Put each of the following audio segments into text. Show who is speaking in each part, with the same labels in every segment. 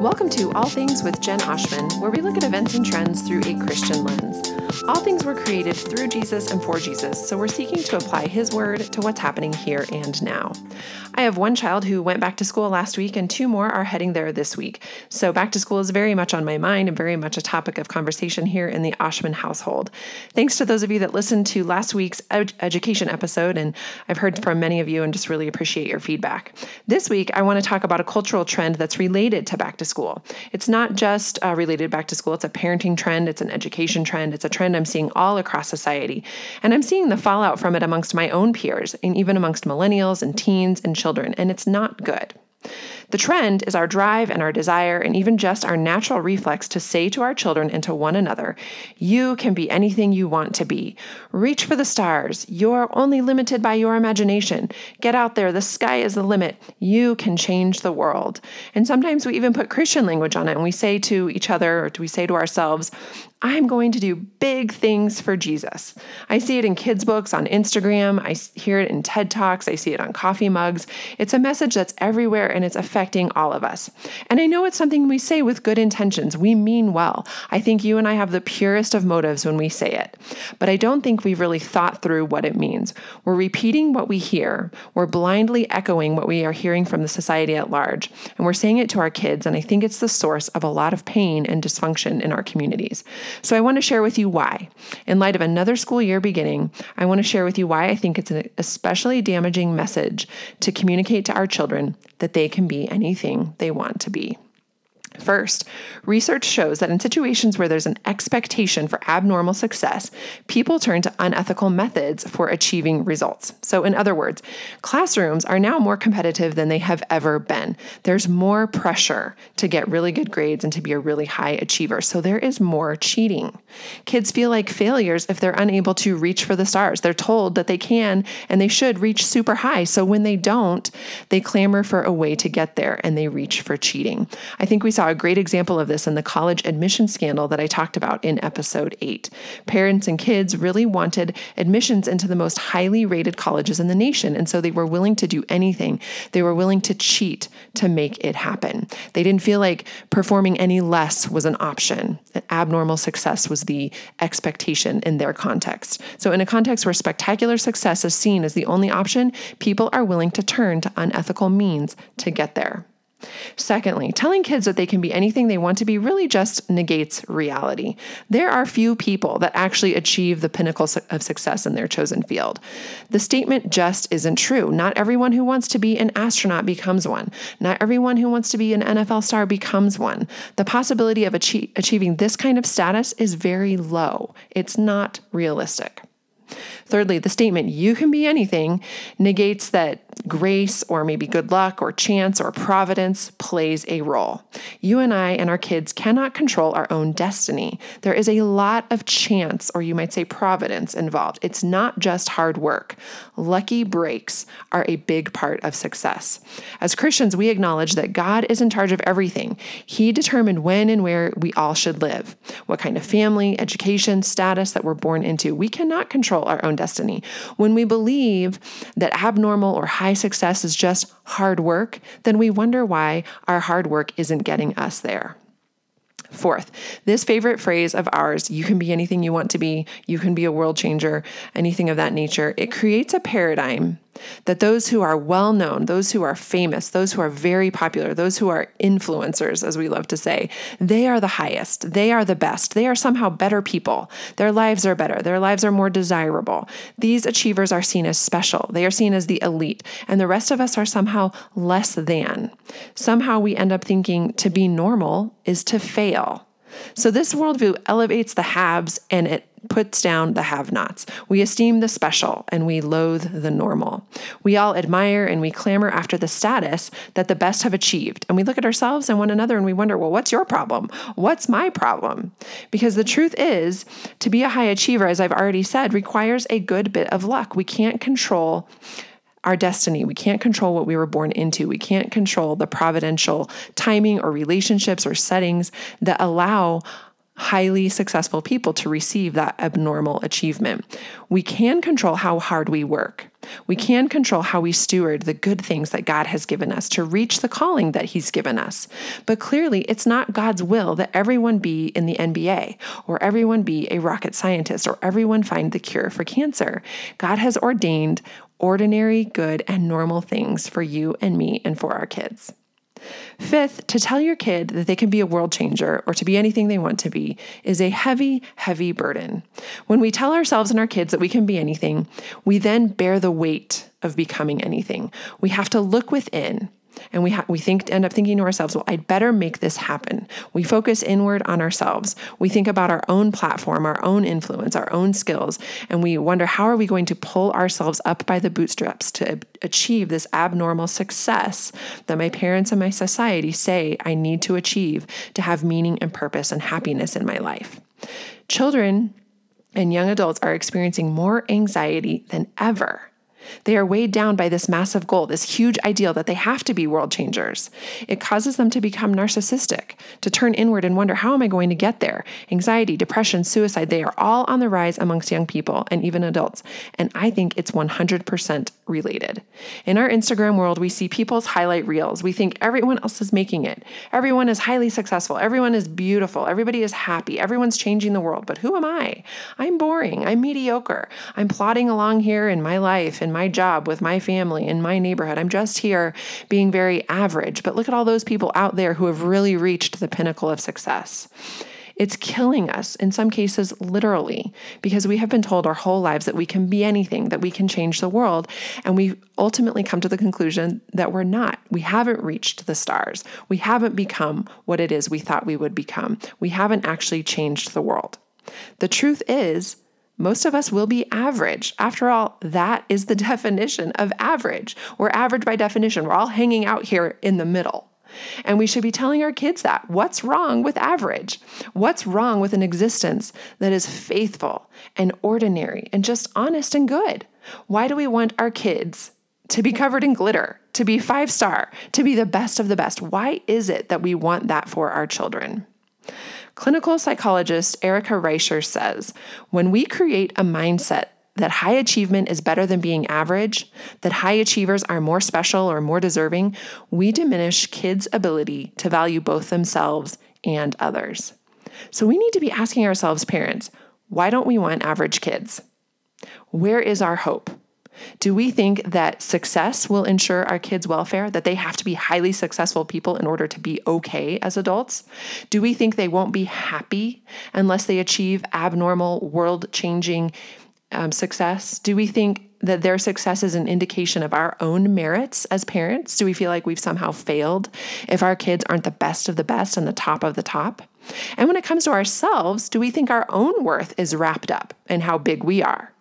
Speaker 1: Welcome to All Things with Jen Oshman, where we look at events and trends through a Christian lens. All things were created through Jesus and for Jesus, so we're seeking to apply His word to what's happening here and now. I have one child who went back to school last week, and two more are heading there this week. So, back to school is very much on my mind and very much a topic of conversation here in the Oshman household. Thanks to those of you that listened to last week's ed- education episode, and I've heard from many of you and just really appreciate your feedback. This week, I want to talk about a cultural trend that's related to back to school. It's not just uh, related back to school, it's a parenting trend, it's an education trend, it's a trend I'm seeing all across society. And I'm seeing the fallout from it amongst my own peers, and even amongst millennials and teens and children, and it's not good. The trend is our drive and our desire, and even just our natural reflex to say to our children and to one another, You can be anything you want to be. Reach for the stars. You're only limited by your imagination. Get out there. The sky is the limit. You can change the world. And sometimes we even put Christian language on it, and we say to each other, or do we say to ourselves, I'm going to do big things for Jesus. I see it in kids' books on Instagram. I hear it in TED Talks. I see it on coffee mugs. It's a message that's everywhere and it's affecting all of us. And I know it's something we say with good intentions. We mean well. I think you and I have the purest of motives when we say it. But I don't think we've really thought through what it means. We're repeating what we hear, we're blindly echoing what we are hearing from the society at large, and we're saying it to our kids. And I think it's the source of a lot of pain and dysfunction in our communities. So I want to share with you why. In light of another school year beginning, I want to share with you why I think it's an especially damaging message to communicate to our children that they can be anything they want to be. First, research shows that in situations where there's an expectation for abnormal success, people turn to unethical methods for achieving results. So, in other words, classrooms are now more competitive than they have ever been. There's more pressure to get really good grades and to be a really high achiever. So, there is more cheating. Kids feel like failures if they're unable to reach for the stars. They're told that they can and they should reach super high. So, when they don't, they clamor for a way to get there and they reach for cheating. I think we saw saw a great example of this in the college admission scandal that I talked about in episode 8. Parents and kids really wanted admissions into the most highly rated colleges in the nation, and so they were willing to do anything. They were willing to cheat to make it happen. They didn't feel like performing any less was an option. Abnormal success was the expectation in their context. So, in a context where spectacular success is seen as the only option, people are willing to turn to unethical means to get there. Secondly, telling kids that they can be anything they want to be really just negates reality. There are few people that actually achieve the pinnacle of success in their chosen field. The statement just isn't true. Not everyone who wants to be an astronaut becomes one. Not everyone who wants to be an NFL star becomes one. The possibility of achieving this kind of status is very low. It's not realistic. Thirdly, the statement, you can be anything, negates that grace or maybe good luck or chance or providence plays a role. You and I and our kids cannot control our own destiny. There is a lot of chance, or you might say providence, involved. It's not just hard work. Lucky breaks are a big part of success. As Christians, we acknowledge that God is in charge of everything. He determined when and where we all should live, what kind of family, education, status that we're born into. We cannot control our own destiny. When we believe that abnormal or high success is just hard work, then we wonder why our hard work isn't getting us there. Fourth, this favorite phrase of ours, you can be anything you want to be, you can be a world changer, anything of that nature, it creates a paradigm that those who are well known, those who are famous, those who are very popular, those who are influencers, as we love to say, they are the highest, they are the best, they are somehow better people. Their lives are better, their lives are more desirable. These achievers are seen as special, they are seen as the elite, and the rest of us are somehow less than. Somehow we end up thinking to be normal is to fail. So, this worldview elevates the haves and it puts down the have nots. We esteem the special and we loathe the normal. We all admire and we clamor after the status that the best have achieved. And we look at ourselves and one another and we wonder, well, what's your problem? What's my problem? Because the truth is, to be a high achiever, as I've already said, requires a good bit of luck. We can't control our destiny. We can't control what we were born into. We can't control the providential timing or relationships or settings that allow highly successful people to receive that abnormal achievement. We can control how hard we work. We can control how we steward the good things that God has given us to reach the calling that He's given us. But clearly, it's not God's will that everyone be in the NBA, or everyone be a rocket scientist, or everyone find the cure for cancer. God has ordained ordinary, good, and normal things for you and me and for our kids. Fifth, to tell your kid that they can be a world changer or to be anything they want to be is a heavy, heavy burden. When we tell ourselves and our kids that we can be anything, we then bear the weight of becoming anything. We have to look within and we ha- we think end up thinking to ourselves, well, I'd better make this happen. We focus inward on ourselves. We think about our own platform, our own influence, our own skills, and we wonder how are we going to pull ourselves up by the bootstraps to achieve this abnormal success that my parents and my society say I need to achieve to have meaning and purpose and happiness in my life. Children and young adults are experiencing more anxiety than ever they are weighed down by this massive goal, this huge ideal that they have to be world changers. It causes them to become narcissistic, to turn inward and wonder, how am I going to get there? Anxiety, depression, suicide, they are all on the rise amongst young people and even adults. And I think it's 100% related. In our Instagram world, we see people's highlight reels. We think everyone else is making it. Everyone is highly successful. Everyone is beautiful. Everybody is happy. Everyone's changing the world. But who am I? I'm boring. I'm mediocre. I'm plodding along here in my life, in my job, with my family, in my neighborhood. I'm just here being very average. But look at all those people out there who have really reached the pinnacle of success. It's killing us, in some cases, literally, because we have been told our whole lives that we can be anything, that we can change the world. And we ultimately come to the conclusion that we're not. We haven't reached the stars. We haven't become what it is we thought we would become. We haven't actually changed the world. The truth is, most of us will be average. After all, that is the definition of average. We're average by definition. We're all hanging out here in the middle. And we should be telling our kids that. What's wrong with average? What's wrong with an existence that is faithful and ordinary and just honest and good? Why do we want our kids to be covered in glitter, to be five star, to be the best of the best? Why is it that we want that for our children? Clinical psychologist Erica Reischer says when we create a mindset that high achievement is better than being average, that high achievers are more special or more deserving, we diminish kids' ability to value both themselves and others. So we need to be asking ourselves, parents, why don't we want average kids? Where is our hope? Do we think that success will ensure our kids' welfare, that they have to be highly successful people in order to be okay as adults? Do we think they won't be happy unless they achieve abnormal, world changing um, success? Do we think that their success is an indication of our own merits as parents? Do we feel like we've somehow failed if our kids aren't the best of the best and the top of the top? And when it comes to ourselves, do we think our own worth is wrapped up in how big we are?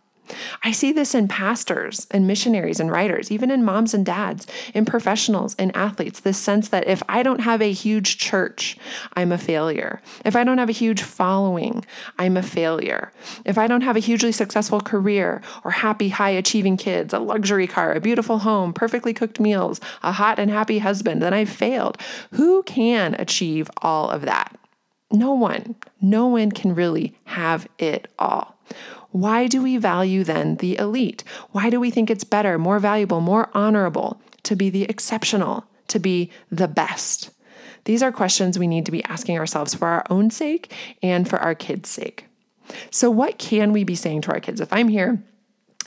Speaker 1: I see this in pastors and missionaries and writers, even in moms and dads, in professionals and athletes. This sense that if I don't have a huge church, I'm a failure. If I don't have a huge following, I'm a failure. If I don't have a hugely successful career or happy, high achieving kids, a luxury car, a beautiful home, perfectly cooked meals, a hot and happy husband, then I've failed. Who can achieve all of that? No one. No one can really have it all. Why do we value then the elite? Why do we think it's better, more valuable, more honorable to be the exceptional, to be the best? These are questions we need to be asking ourselves for our own sake and for our kids' sake. So, what can we be saying to our kids? If I'm here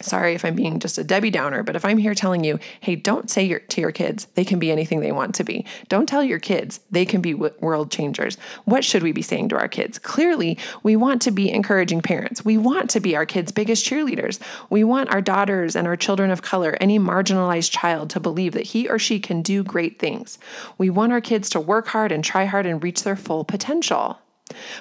Speaker 1: sorry if I'm being just a Debbie Downer, but if I'm here telling you, hey, don't say your, to your kids they can be anything they want to be. Don't tell your kids they can be world changers. What should we be saying to our kids? Clearly, we want to be encouraging parents. We want to be our kids' biggest cheerleaders. We want our daughters and our children of color, any marginalized child, to believe that he or she can do great things. We want our kids to work hard and try hard and reach their full potential.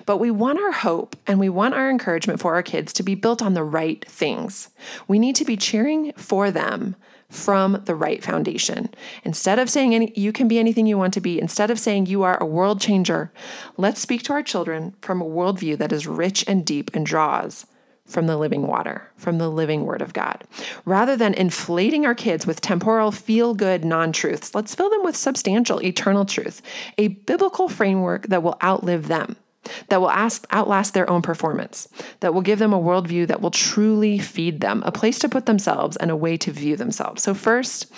Speaker 1: But we want our hope and we want our encouragement for our kids to be built on the right things. We need to be cheering for them from the right foundation. Instead of saying any, you can be anything you want to be, instead of saying you are a world changer, let's speak to our children from a worldview that is rich and deep and draws from the living water, from the living word of God. Rather than inflating our kids with temporal, feel good non truths, let's fill them with substantial, eternal truth, a biblical framework that will outlive them. That will ask, outlast their own performance, that will give them a worldview that will truly feed them, a place to put themselves and a way to view themselves. So, first,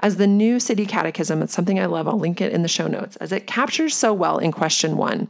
Speaker 1: as the New City Catechism, it's something I love, I'll link it in the show notes, as it captures so well in question one.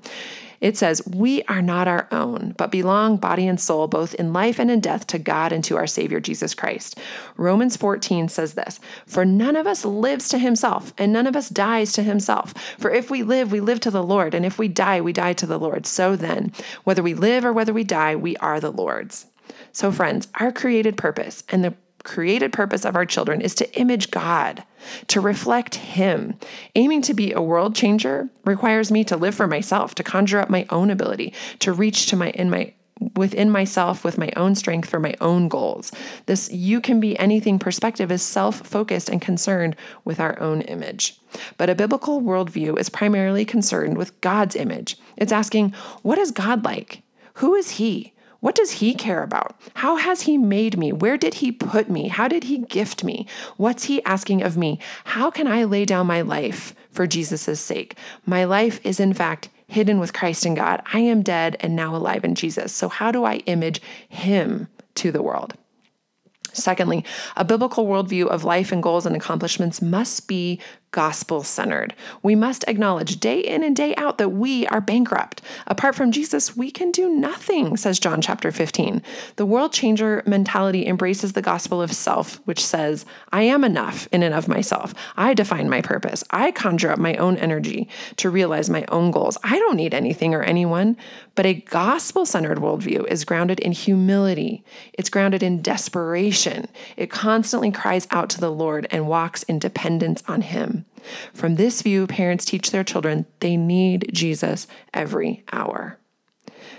Speaker 1: It says, We are not our own, but belong body and soul, both in life and in death, to God and to our Savior Jesus Christ. Romans 14 says this For none of us lives to himself, and none of us dies to himself. For if we live, we live to the Lord, and if we die, we die to the Lord. So then, whether we live or whether we die, we are the Lord's. So, friends, our created purpose and the created purpose of our children is to image God, to reflect Him. Aiming to be a world changer requires me to live for myself, to conjure up my own ability, to reach to my in my within myself with my own strength for my own goals. This you can be anything perspective is self focused and concerned with our own image. But a biblical worldview is primarily concerned with God's image. It's asking, what is God like? Who is He? What does he care about? How has he made me? Where did he put me? How did he gift me? What's he asking of me? How can I lay down my life for Jesus' sake? My life is, in fact, hidden with Christ in God. I am dead and now alive in Jesus. So, how do I image him to the world? Secondly, a biblical worldview of life and goals and accomplishments must be gospel centered. We must acknowledge day in and day out that we are bankrupt. Apart from Jesus, we can do nothing, says John chapter 15. The world changer mentality embraces the gospel of self, which says, I am enough in and of myself. I define my purpose. I conjure up my own energy to realize my own goals. I don't need anything or anyone. But a gospel centered worldview is grounded in humility, it's grounded in desperation. It constantly cries out to the Lord and walks in dependence on Him. From this view, parents teach their children they need Jesus every hour.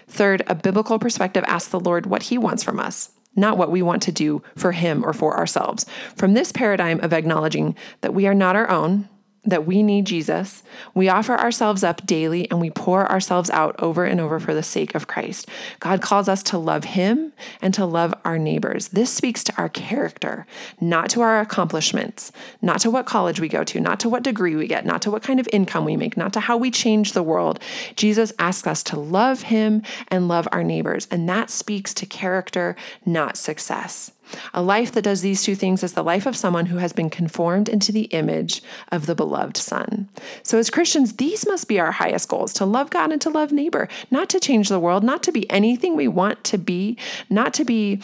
Speaker 1: Third, a biblical perspective asks the Lord what he wants from us, not what we want to do for him or for ourselves. From this paradigm of acknowledging that we are not our own, that we need Jesus, we offer ourselves up daily and we pour ourselves out over and over for the sake of Christ. God calls us to love Him and to love our neighbors. This speaks to our character, not to our accomplishments, not to what college we go to, not to what degree we get, not to what kind of income we make, not to how we change the world. Jesus asks us to love Him and love our neighbors, and that speaks to character, not success. A life that does these two things is the life of someone who has been conformed into the image of the beloved Son. So, as Christians, these must be our highest goals to love God and to love neighbor, not to change the world, not to be anything we want to be, not to be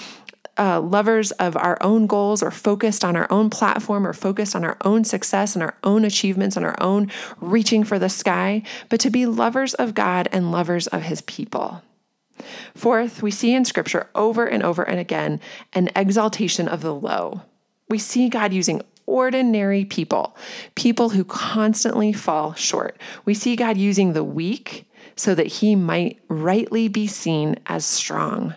Speaker 1: uh, lovers of our own goals or focused on our own platform or focused on our own success and our own achievements and our own reaching for the sky, but to be lovers of God and lovers of his people. Fourth, we see in Scripture over and over and again an exaltation of the low. We see God using ordinary people, people who constantly fall short. We see God using the weak so that he might rightly be seen as strong.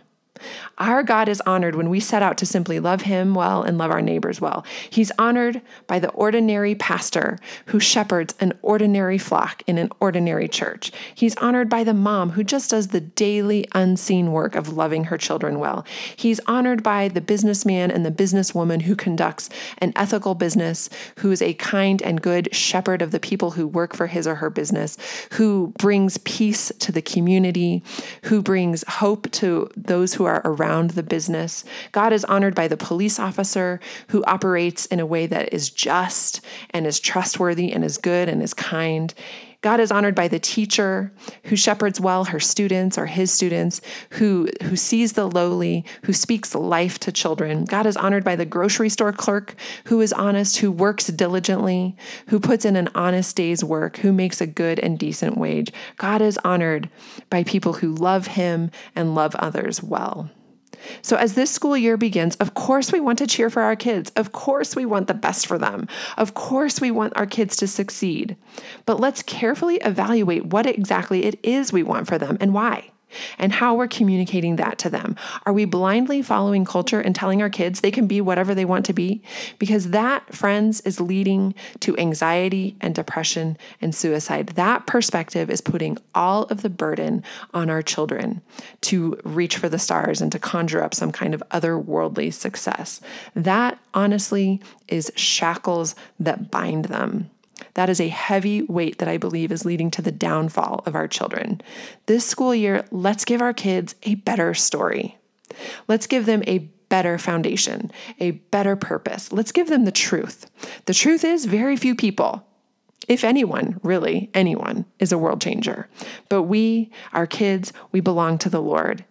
Speaker 1: Our God is honored when we set out to simply love Him well and love our neighbors well. He's honored by the ordinary pastor who shepherds an ordinary flock in an ordinary church. He's honored by the mom who just does the daily unseen work of loving her children well. He's honored by the businessman and the businesswoman who conducts an ethical business, who is a kind and good shepherd of the people who work for his or her business, who brings peace to the community, who brings hope to those who are around around the business. God is honored by the police officer who operates in a way that is just and is trustworthy and is good and is kind. God is honored by the teacher who shepherds well her students or his students, who, who sees the lowly, who speaks life to children. God is honored by the grocery store clerk who is honest, who works diligently, who puts in an honest day's work, who makes a good and decent wage. God is honored by people who love him and love others well. So, as this school year begins, of course, we want to cheer for our kids. Of course, we want the best for them. Of course, we want our kids to succeed. But let's carefully evaluate what exactly it is we want for them and why and how we're communicating that to them. Are we blindly following culture and telling our kids they can be whatever they want to be? Because that, friends, is leading to anxiety and depression and suicide. That perspective is putting all of the burden on our children to reach for the stars and to conjure up some kind of otherworldly success. That, honestly, is shackles that bind them. That is a heavy weight that I believe is leading to the downfall of our children. This school year, let's give our kids a better story. Let's give them a better foundation, a better purpose. Let's give them the truth. The truth is, very few people, if anyone, really, anyone, is a world changer. But we, our kids, we belong to the Lord.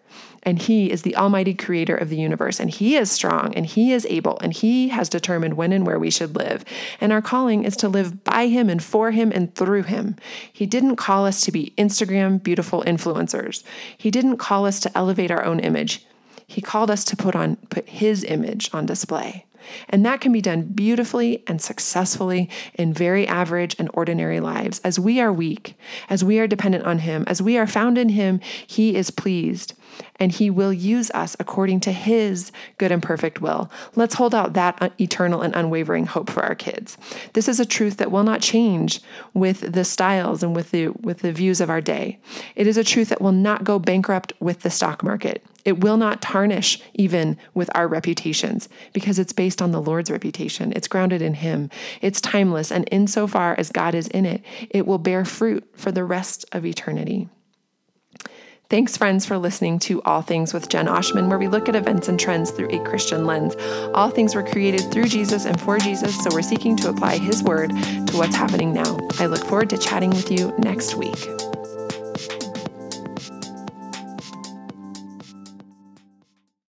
Speaker 1: And He is the Almighty Creator of the universe. And He is strong and He is able and He has determined when and where we should live. And our calling is to live by Him and for Him and through Him. He didn't call us to be Instagram beautiful influencers, He didn't call us to elevate our own image. He called us to put on put his image on display. And that can be done beautifully and successfully in very average and ordinary lives. As we are weak, as we are dependent on Him, as we are found in Him, He is pleased and He will use us according to His good and perfect will. Let's hold out that uh, eternal and unwavering hope for our kids. This is a truth that will not change with the styles and with the, with the views of our day. It is a truth that will not go bankrupt with the stock market. It will not tarnish even with our reputations because it's based on the Lord's reputation. It's grounded in Him. It's timeless, and insofar as God is in it, it will bear fruit for the rest of eternity. Thanks, friends, for listening to All Things with Jen Oshman, where we look at events and trends through a Christian lens. All things were created through Jesus and for Jesus, so we're seeking to apply His word to what's happening now. I look forward to chatting with you next week.